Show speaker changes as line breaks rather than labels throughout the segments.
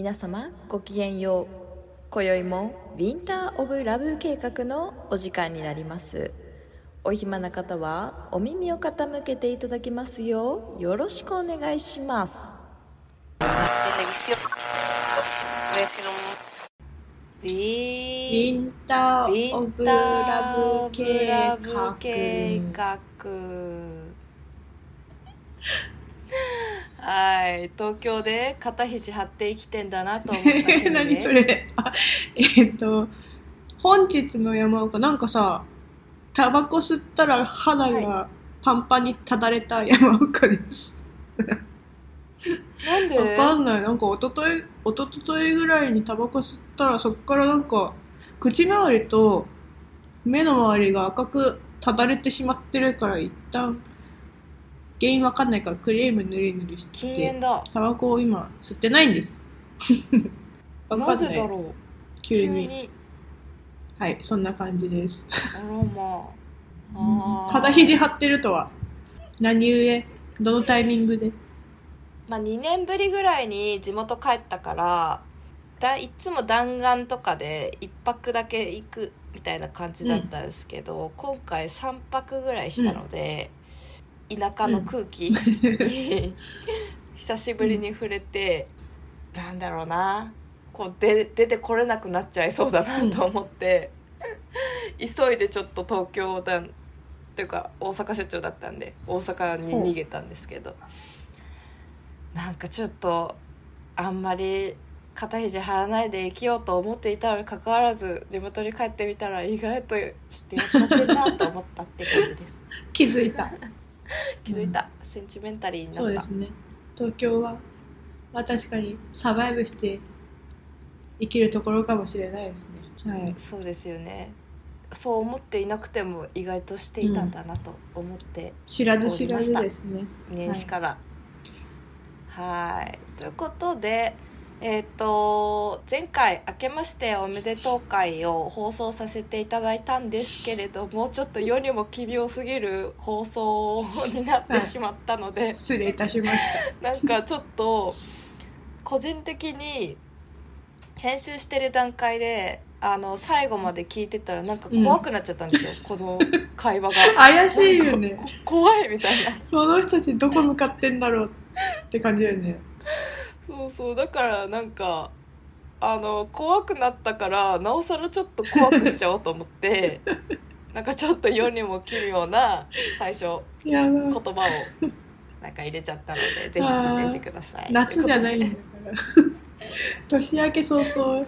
皆様ごきげんよう。今宵もウィンター・オブ・ラブ計画のお時間になります。お暇な方はお耳を傾けていただきますようよろしくお願いします。
ウィ
ンター・オブ・ラブ計画。
はい。東京で肩肘張って生きてんだなと思った日にね。
何それ。あえっと本日の山岡なんかさタバコ吸ったら肌がパンパンにただれた山岡です。
なんで？
わかんない。なんか一昨日一昨日ぐらいにタバコ吸ったらそっからなんか口周りと目の周りが赤くただれてしまってるから一旦原因わかんないからクリーム塗り塗りし
禁
て
煙だ。
タバコを今吸ってないんです。わか
なんぜ
ない。
だろう
急に。はいそんな感じです。
あらまあ。あー。
肌肘張ってるとは。何故？どのタイミングで？
まあ、2年ぶりぐらいに地元帰ったからだいつも弾丸とかで1泊だけ行くみたいな感じだったんですけど、今回3泊ぐらいしたので、田舎の空気。に久しぶりに触れて、なんだろうな。こうで出てこれなくなっちゃいそうだなと思って、急いでちょっと東京だっていうか大阪出張だったんで大阪に逃げたんですけど。なんかちょっとあんまり肩肘張らないで生きようと思っていたのにかかわらず地元に帰ってみたら意外とちょっとやっちゃってんなと思ったって感じです。
気づいた
気づいた、センチメンタリーになった。
そうですね。東京はまあ確かにサバイブして生きるところかもしれないですね。はい。
そうですよね。そう思っていなくても意外としていたんだなと思って、
知らず知らずですね。
年始から。はい。ということでえっ、と前回「明けましておめでとう会」を放送させていただいたんですけれどもちょっと世にも奇妙すぎる放送になってしまったので、
失礼いたしました。
なんかちょっと個人的に編集してる段階であの最後まで聞いてたらなんか怖くなっちゃったんですよ、この会話が。
怪しいよね。
怖いみたいな。
この人たちどこ向かってんだろうって感じだよね
そうそうだからなんかあの怖くなったからなおさらちょっと怖くしちゃおうと思って なんかちょっと世にも奇妙な最初言葉をなんか入れちゃったので ぜひ聞いていてください。
夏じゃないんだから。年明け早々。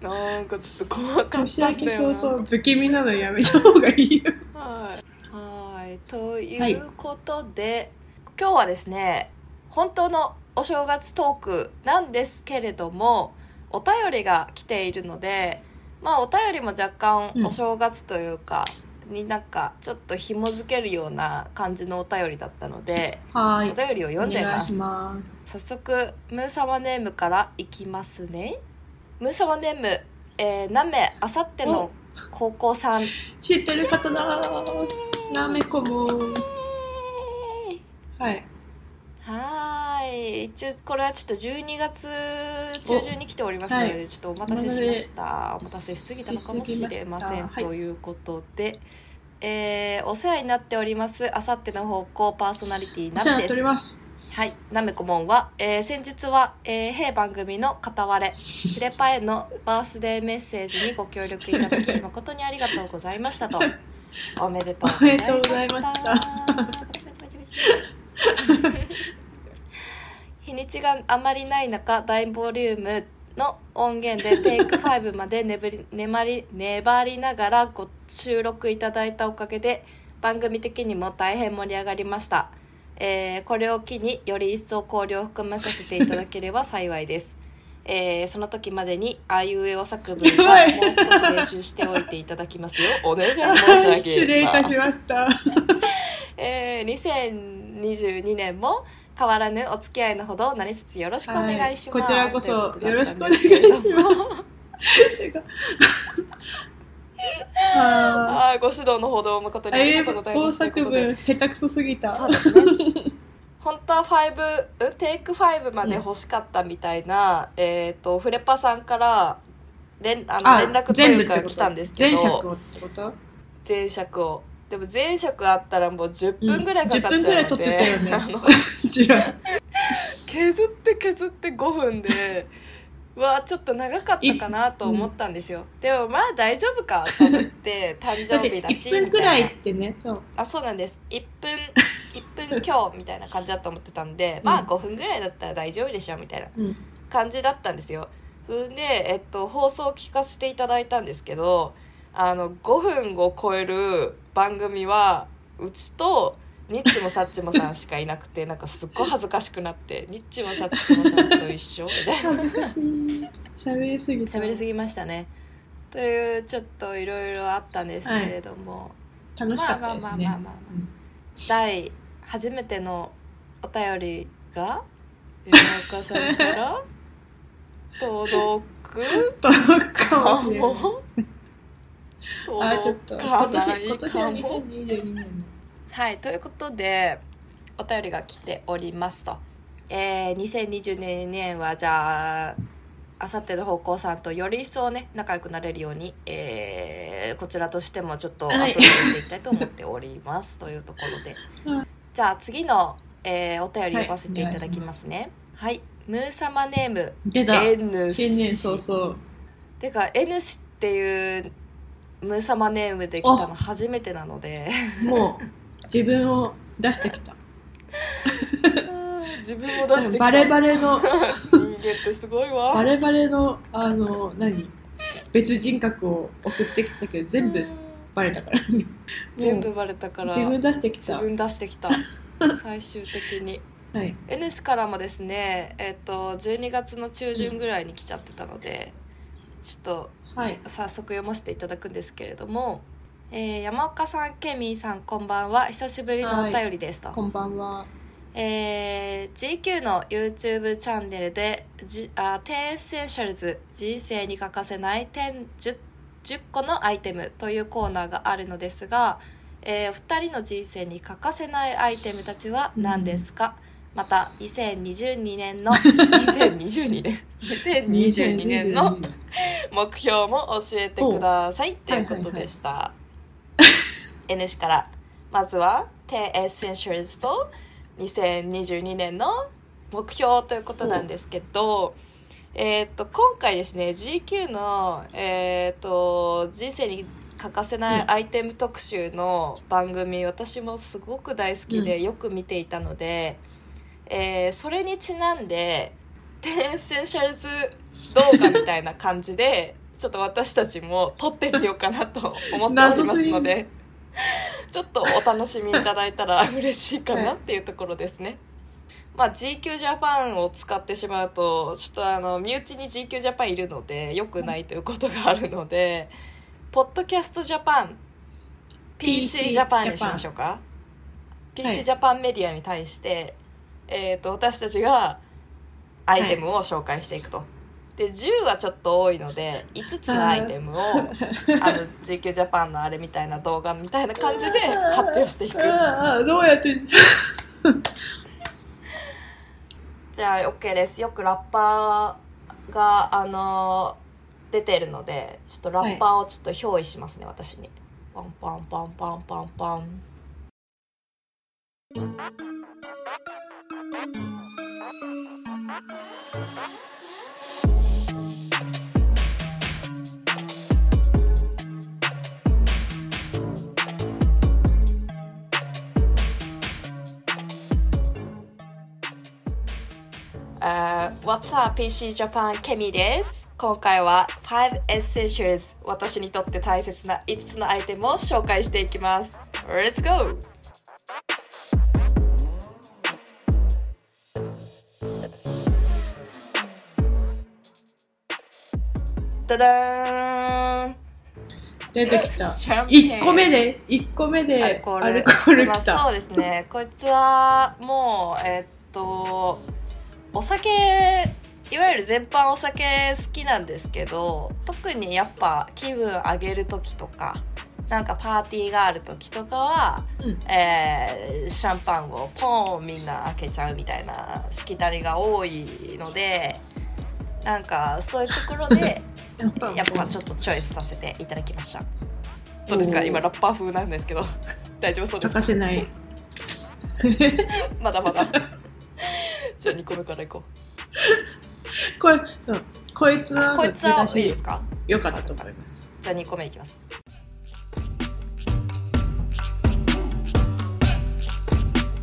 なんかちょっと怖かったん
年明け早々不気味なのやめた方がいいよ。
はい。はい。ということで、今日はですね本当のお正月トークなんですけれどもお便りが来ているのでまあお便りも若干
うん。
お正月というか、になんかちょっと紐づけるような感じのお便りだったので、
は
お便りを読んじゃいます。早速ムーサマネームからいきますね。ムーサマネーム、えー、何名あさっての高校さん。
知ってる方だ。なめこもはい。
はーい一応これはちょっと12月中旬に来ておりますので、
はい
ちょっとお待たせしました。お待たせしすぎたのかもしれません。ということで、えーお世話になっております。あさっての方向パーソナリティなめです。
ります。
はい。なめこもんは、えー先日は、えー、弊番組の片割れ。フレパへのバースデーメッセージにご協力いただき誠にありがとうございましたと。おめでとう
ございました
日にちがあまりない中大ボリュームの音源で テイク5まで粘り粘り粘りながらご収録いただいたおかげで番組的にも大変盛り上がりました、えーこれを機により一層考慮を含まさせていただければ 幸いです、えーその時までにあいうえお作文はい。もう少し練習しておいていただきますよ。お願い申し上げます
失礼いたしました。
えー2022年も変わらぬお付き合いのほど何卒よろしくお願いします、
はい。こちらこそよろしくお願いします。あ
はいご指導のほど誠に
ーあ
りがとうござい
大
ます。という
作文下手くそすぎた。
そうですね本当は5うんテイク5まで欲しかったみたいな、えっ、とフレパさんから連あの
あ
連絡というか来たんですけど。
全尺をってこと？
前尺を。でも前尺あったらもう10分ぐらいかかっちゃうので、
うん10分ぐらい撮ってたよね
あの
うちら
削って削って5分でうわちょっと長かったかなと思ったんですよ、でもまあ大丈夫かと思って誕生日だし
1分くらいってねそう。
あそうなんです。1分1分今日みたいな感じだと思ってたんで、まあ
うん
5分ぐらいだったら大丈夫でしょみたいな
うん。
感じだったんですよ。それで、えっと、放送を聞かせていただいたんですけどあの5分を超える番組はうちとニッチもサッチもさんしかいなくてなんかすっごい恥ずかしくなってニッチもサッチもさんと一緒みたいな。
恥ずかしい。喋りすぎた。
喋りすぎましたね。というちょっといろいろあったんですけれども、
楽しかったですね。
まあまあまあまあまあ第初めてのお便りが山岡さんから？届く？
届くか
か
もしれない。
も。
あちょっと
届
今年
かない
今年は
かも
2022年。の
はいということでお便りが来ておりますと、えー、2022年はじゃああさっての方向さんとより一層ね仲良くなれるように、えーこちらとしてもちょっとアプデートしていきたいと思っております、というところで、
はい。
じゃあ次の、えーお便り読ませていただきますね。はい、ムー様ネーム
出た。
N
新年早々。
てか N 氏っていうムー様ネームで来たの初めてなので。
もう 自分を出してきた。
自分も出してきた。
バレバレの。
人間ってすごいわ。
バレバレのあの何？別人格を送ってきてたけど全部バレたから。
全部バレたから。
自分出してきた。
自分出してきた。最終的に。
はい。
N 氏からもですねえっ、と12月の中旬ぐらいに来ちゃってたので、ちょっと
はい。
早速読ませていただくんですけれども、えー山岡さんケミーさんこんばんは。久しぶりのお便りですと、
こんばんは。
えー GQ の YouTube チャンネルでじあ10 Essentials 人生に欠かせない 10, 10, 10個のアイテムというコーナーがあるのですが、えー、2人の人生に欠かせないアイテムたちは何ですか、また2022年の2022年。2022年の目標も教えてくださいということでした、N 氏から。まずは10 Essentials と2022年の目標ということなんですけど、えー、と今回ですね GQ の、えー、と人生に欠かせないアイテム特集の番組、私もすごく大好きでよく見ていたので、えーそれにちなんで10 Essentials 動画みたいな感じでちょっと私たちも撮ってみようかなと思っておりますので ちょっとお楽しみいただいたら嬉しいかなっていうところですね。まあ、GQ ジャパンを使ってしまうとちょっとあの身内に GQ ジャパンいるのでよくないということがあるのでポッドキャストジャパン PC ジャパンにしましょうか。PC ジャパンメディアに対して、えー、と私たちがアイテムを紹介していくと。で10はちょっと多いので5つのアイテムをあの GQ ジャパンのあれみたいな動画みたいな感じで発表していく。
どうやって
じゃあ OK です。よくラッパーがあの出てるのでちょっとラッパーをちょっと憑依しますね、私に。パンパンパンパンパンパン Uh, What's up, PC Japan? ケミです。今回は5 Essentials 私にとって大切な5つのアイテムを紹介していきます。Let's go! ダダーン。
出てきた。
シャンペーン。
1個目で1個目で
アルコール
きた。
そうですね。こいつはもうえっとお酒いわゆる全般お酒好きなんですけど特にやっぱ気分上げる時とかなんかパーティーがある時とかは、
うん。
えーシャンパンをポンみんな開けちゃうみたいなしきたりが多いのでなんかそういうところで
やっぱ
ちょっとチョイスさせていただきました。どうですか？今ラッパー風なんですけど。大丈夫そうです
欠かせない。
まだまだじゃあ2個目からいこ
これそうこいつ
う
は
こいつはいい
し
ですか？
良かったと思います。
じゃあ2個目いきます。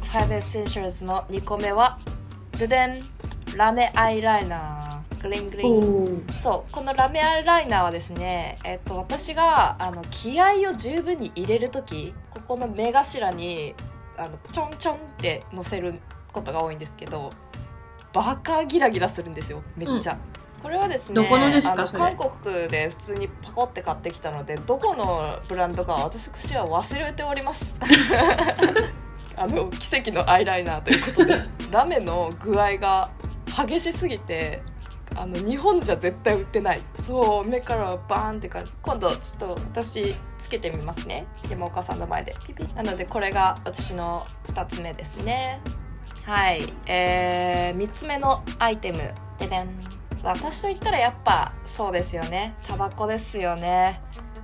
Five Essentials の2個目はででんラメアイライナー。グリングリン。そうこのラメアイライナーはですね、えっと、私があの気合を十分に入れる時ここの目頭にあのちょんちょんって乗せることが多いんですけどバカギラギラするんですよめっちゃ、これはですね
どこのですか
韓国で普通にパコって買ってきたのでどこのブランドか私は忘れております。あの奇跡のアイライナーということで。ラメの具合が激しすぎてあの日本じゃ絶対売ってない。そう目からバーンって感じ。今度ちょっと私つけてみますね。山岡さんの前で。ピピなのでこれが私の2つ目ですねはいえー、3つ目のアイテム。ででん。私と言ったらやっぱそうですよね。タバコですよね。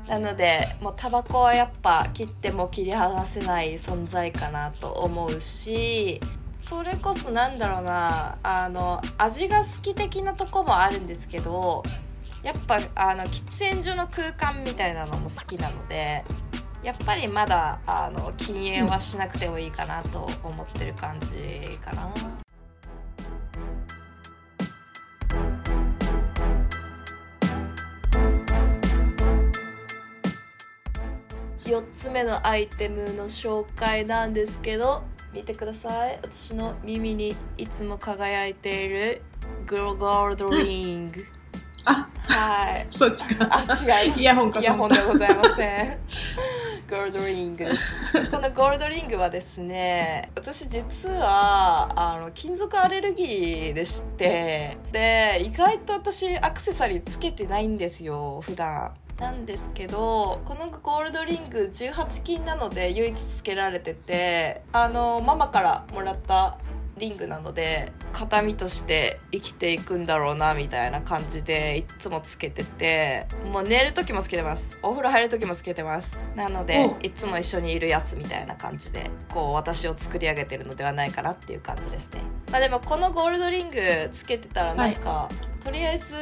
なのでもうタバコはやっぱ切っても切り離せない存在かなと思うしそれこそなんだろうなあの味が好き的なとこもあるんですけどやっぱあの喫煙所の空間みたいなのも好きなのでやっぱりまだあの禁煙はしなくてもいいかなと思ってる感じかな。4つ目のアイテムの紹介なんですけど見てください。私の耳にいつも輝いているグロゴールドリング、
あ
はい。
そっちか。
あ違います
イヤホンか
イヤホンでございません。ゴールドリング。このゴールドリングはですね私実はあの金属アレルギーでしてで意外と私アクセサリーつけてないんですよ普段。なんですけどこのゴールドリング18金なので唯一つけられててあのママからもらったリングなので形見として生きていくんだろうなみたいな感じでいつもつけててもう寝る時もつけてます。お風呂入る時もつけてます。なので
お
いつも一緒にいるやつみたいな感じでこう私を作り上げてるのではないかなっていう感じですね。まあでもこのゴールドリングつけてたらなんか、とりあえず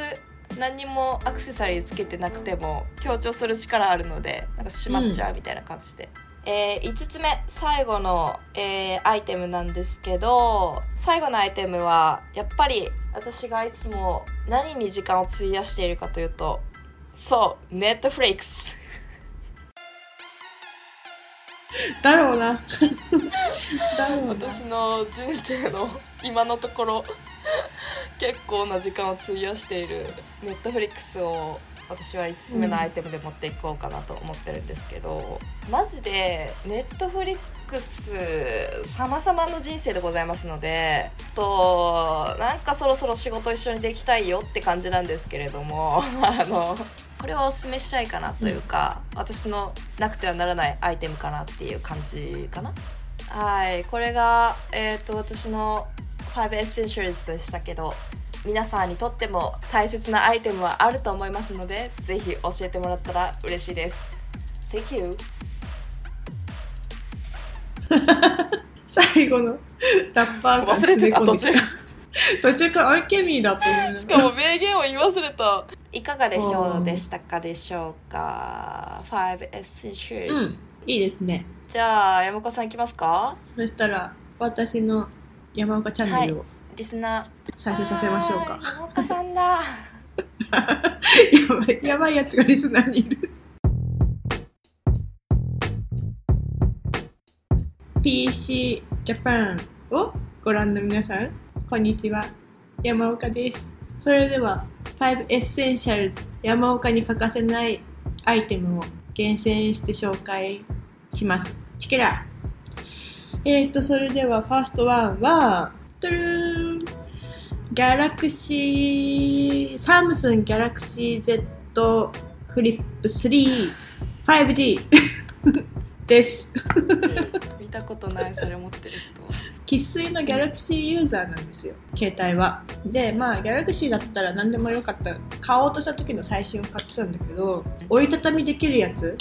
何にもアクセサリーつけてなくても強調する力あるのでなんか閉まっちゃうみたいな感じで、えー5つ目最後の、えーアイテムなんですけど最後のアイテムはやっぱり私がいつも何に時間を費やしているかというとそうネットフリックス。
だろうな。だろうな。
私の人生の今のところ結構な時間を費やしているネットフリックスを私は5つ目のアイテムで持っていこうかなと思ってるんですけど、マジでネットフリックス様々の人生でございますのでとなんかそろそろ仕事一緒にできたいよって感じなんですけれども あのこれをおすすめしたいかなというか、私のなくてはならないアイテムかなっていう感じかな。はいこれが、えー、と私の5 Essentials でしたけど皆さんにとっても大切なアイテムはあると思いますのでぜひ教えてもらったら嬉しいです。Thank you.
最後のラッパーが
忘れてた途中
途中からア イケミーだと思う。
しかも名言を言い忘れた。いかがでしょうでしたかでしょうか。5 Essentials、
うんいいですね。
じゃあ山岡さんいきますか？
そしたら私の山岡チャンネルを。
リスナー
再生させましょうか、
あー山岡さんだ。
やばいやばいやつがリスナーにいる。PC ジャパンをご覧の皆さんこんにちは。山岡です。それでは5 Essentials 山岡に欠かせないアイテムを厳選して紹介します。 Check it out。えーとそれではファーストワンはトゥルーンギャラクシー、サムスンギャラクシー Z フリップ3、5G です。
見たことないそれ持ってる人は。
生粋の Galaxy ユーザーなんですよ携帯は。でまあ Galaxy だったら何でもよかった。買おうとした時の最新を買ってたんだけど折りたたみできるやつ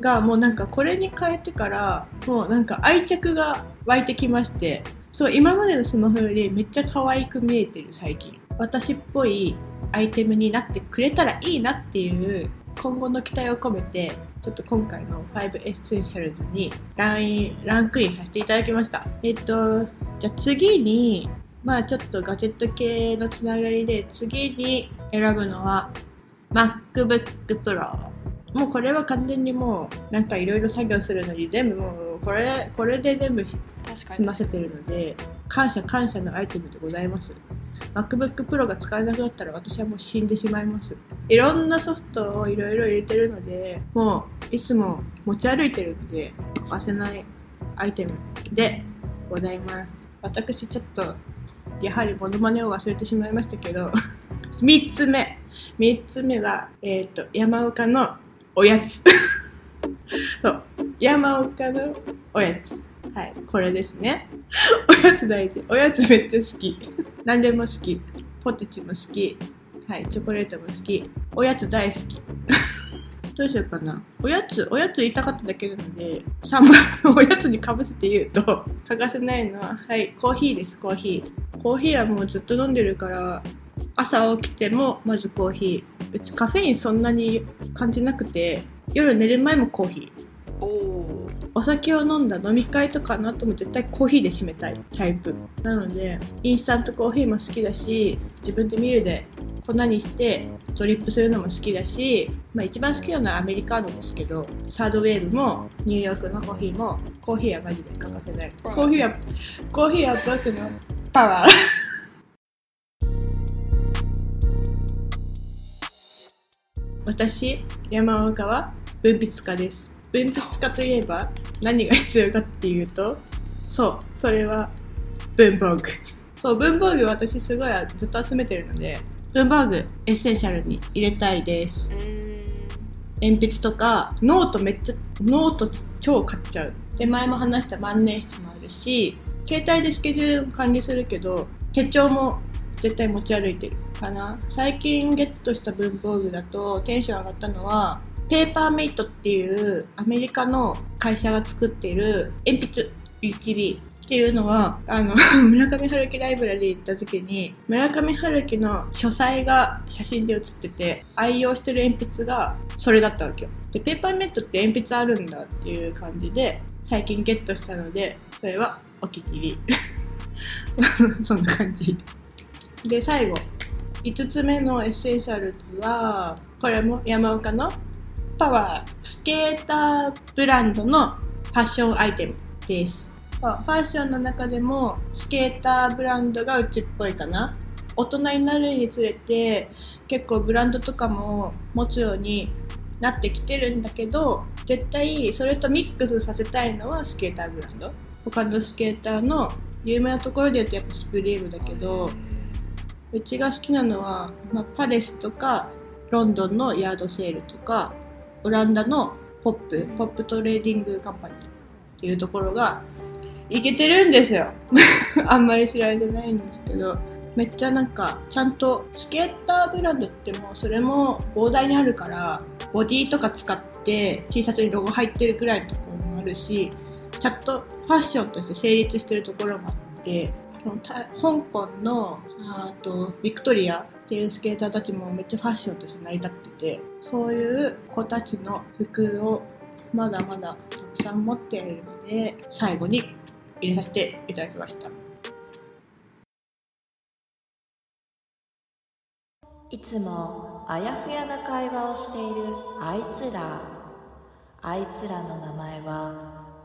がもうなんかこれに変えてからもうなんか愛着が湧いてきましてそう今までのスマホよりめっちゃ可愛く見えてる最近。私っぽいアイテムになってくれたらいいなっていう今後の期待を込めてちょっと今回の5 Essentials にラインランクインさせていただきました。えっとじゃあ次にまあちょっとガジェット系のつながりで次に選ぶのは MacBook Pro もうこれは完全にもうなんかいろいろ作業するのに全部もうこれこれで全部済ませてるので感謝感謝のアイテムでございます。MacBook Pro が使えなくなったら私はもう死んでしまいます。いろんなソフトをいろいろ入れてるのでもういつも持ち歩いてるので欠かせないアイテムでございます。私ちょっとやはりモノマネを忘れてしまいましたけど 3つ目。3つ目は、えっと山岡のおやつ。そう。山岡のおやつ。はい。これですね。おやつ大事。おやつめっちゃ好き。何でも好き。ポテチも好き。はい。チョコレートも好き。おやつ大好き。どうしようかな。おやつおやつ言いたかっただけなので3番おやつにかぶせて言うと 欠かせないのははい。コーヒーですコーヒー。コーヒーはもうずっと飲んでるから朝起きてもまずコーヒー。うちカフェインそんなに感じなくて夜寝る前もコーヒー。
おお
お酒を飲んだ飲み会とかの後も絶対コーヒーで締めたいタイプ。なのでインスタントコーヒーも好きだし自分でミルで粉にしてドリップするのも好きだし、まあ、一番好きなのはアメリカーノですけどサードウェーブもニューヨークのコーヒーもコーヒーはマジで欠かせない。コーヒーはコーヒーは僕のパワー私山岡は文筆家です。文筆家といえば何が必要かっていうとそうそれは文房具。そう文房具私すごいずっと集めてるので文房具 essential に入れたいです。鉛筆とかノートめっちゃノート超買っちゃう。で前も話した万年筆もあるし携帯でスケジュールも管理するけど手帳も絶対持ち歩いてるかな？最近ゲットした文房具だとテンション上がったのは Paper Mate っていうアメリカの会社が作っている鉛筆 HB っていうのはあの 村上春樹ライブラリー行った時に村上春樹の書斎が写真で写ってて愛用してる鉛筆がそれだったわけよ。で Paper Mate って鉛筆あるんだっていう感じで最近ゲットしたのでそれはお気に入り。そんな感じ。で最後。5つ目の essential はこれも山岡のパワースケーターブランドのファッションアイテムです。まあファッションの中でもスケーターブランドがうちっぽいかな。大人になるにつれて結構ブランドとかも持つようになってきてるんだけど絶対それとミックスさせたいのはスケーターブランド。他のスケーターの有名なところで言うとやっぱ Supreme だけどうちが好きなのは、まあ、 Palace とかロンドンの Yardsale とかオランダの Pop Pop Trading Company っていうところがいけてるんですよ。あんまり知られてないんですけどめっちゃなんかちゃんとスケーターブランドってもうそれも膨大にあるからボディとか使って T シャツにロゴ入ってるくらいのところもあるしちゃんとファッションとして成立してるところもあって香港のあとビクトリアっていうスケーターたちもめっちゃファッションとして成り立っててそういう子たちの服をまだまだたくさん持っているので最後に入れさせていただきました。
いつもあやふやな会話をしているあいつら。あいつらの名前は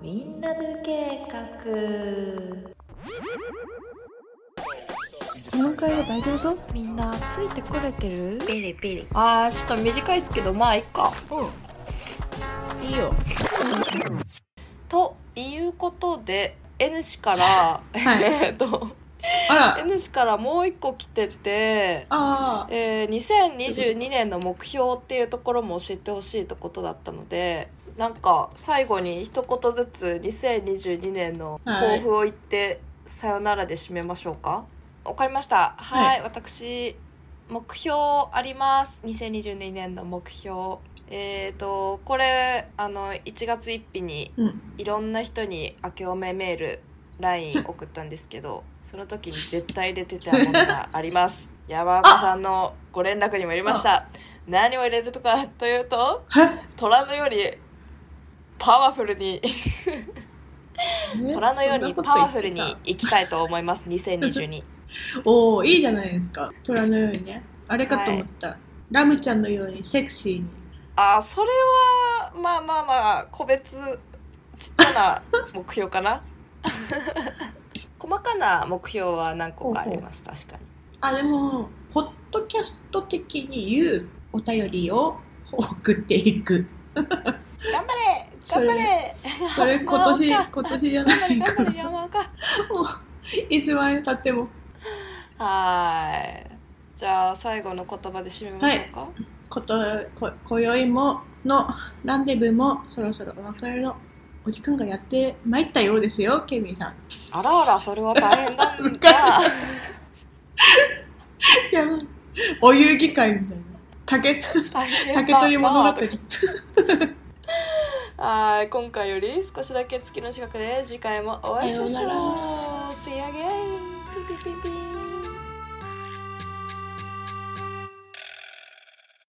ウィンラブ計画。
この会話大丈夫？
みんなついてこれてる？
ピリピリ。
あーちょっと短いですけどまあいっか。
いいよ。
ということで N 氏から、
はい。
えっと
あら。
N 氏からもう一個来てて
あ
えー2022年の目標っていうところも教えてほしいとことだったのでなんか最後に一言ずつ2022年の抱負を言って、さよならで締めましょうかわかりました。はい、私目標あります。2022年の目標。えっ、とこれあの1月1日に
うん。
いろんな人に明けおめメール LINE 送ったんですけどその時に絶対入れてたものがあります。山岡さんのご連絡にも入れました。何を入れるとかというと
は
虎のようにパワフルに。虎のようにパワフルに生きたいと思います。2022
おおいいじゃないですか。虎のようにね。あれかと思った。ラムちゃんのようにセクシーに。
あーそれはまあまあまあ個別ちっちゃな目標かな？細かな目標は何個かあります確かに
あ、でも、ポッドキャスト的に言うお便りを送っていく。
頑張れ 頑張れ
それ今年、今年じゃないから
れ頑張れ。山岡
いつまでたっても。
はーい。じゃあ最後の言葉で締めましょうか、
こと、こ、今宵ものランデブーもそろそろお別れのお時間がやってまいったようですよ、ケミーさん。
あらあらそれは大変だ。
やばい。お遊戯会みたいな。竹、竹取物語。
はい。今回より少しだけ月の近くで次回もお会いしましょう。See you again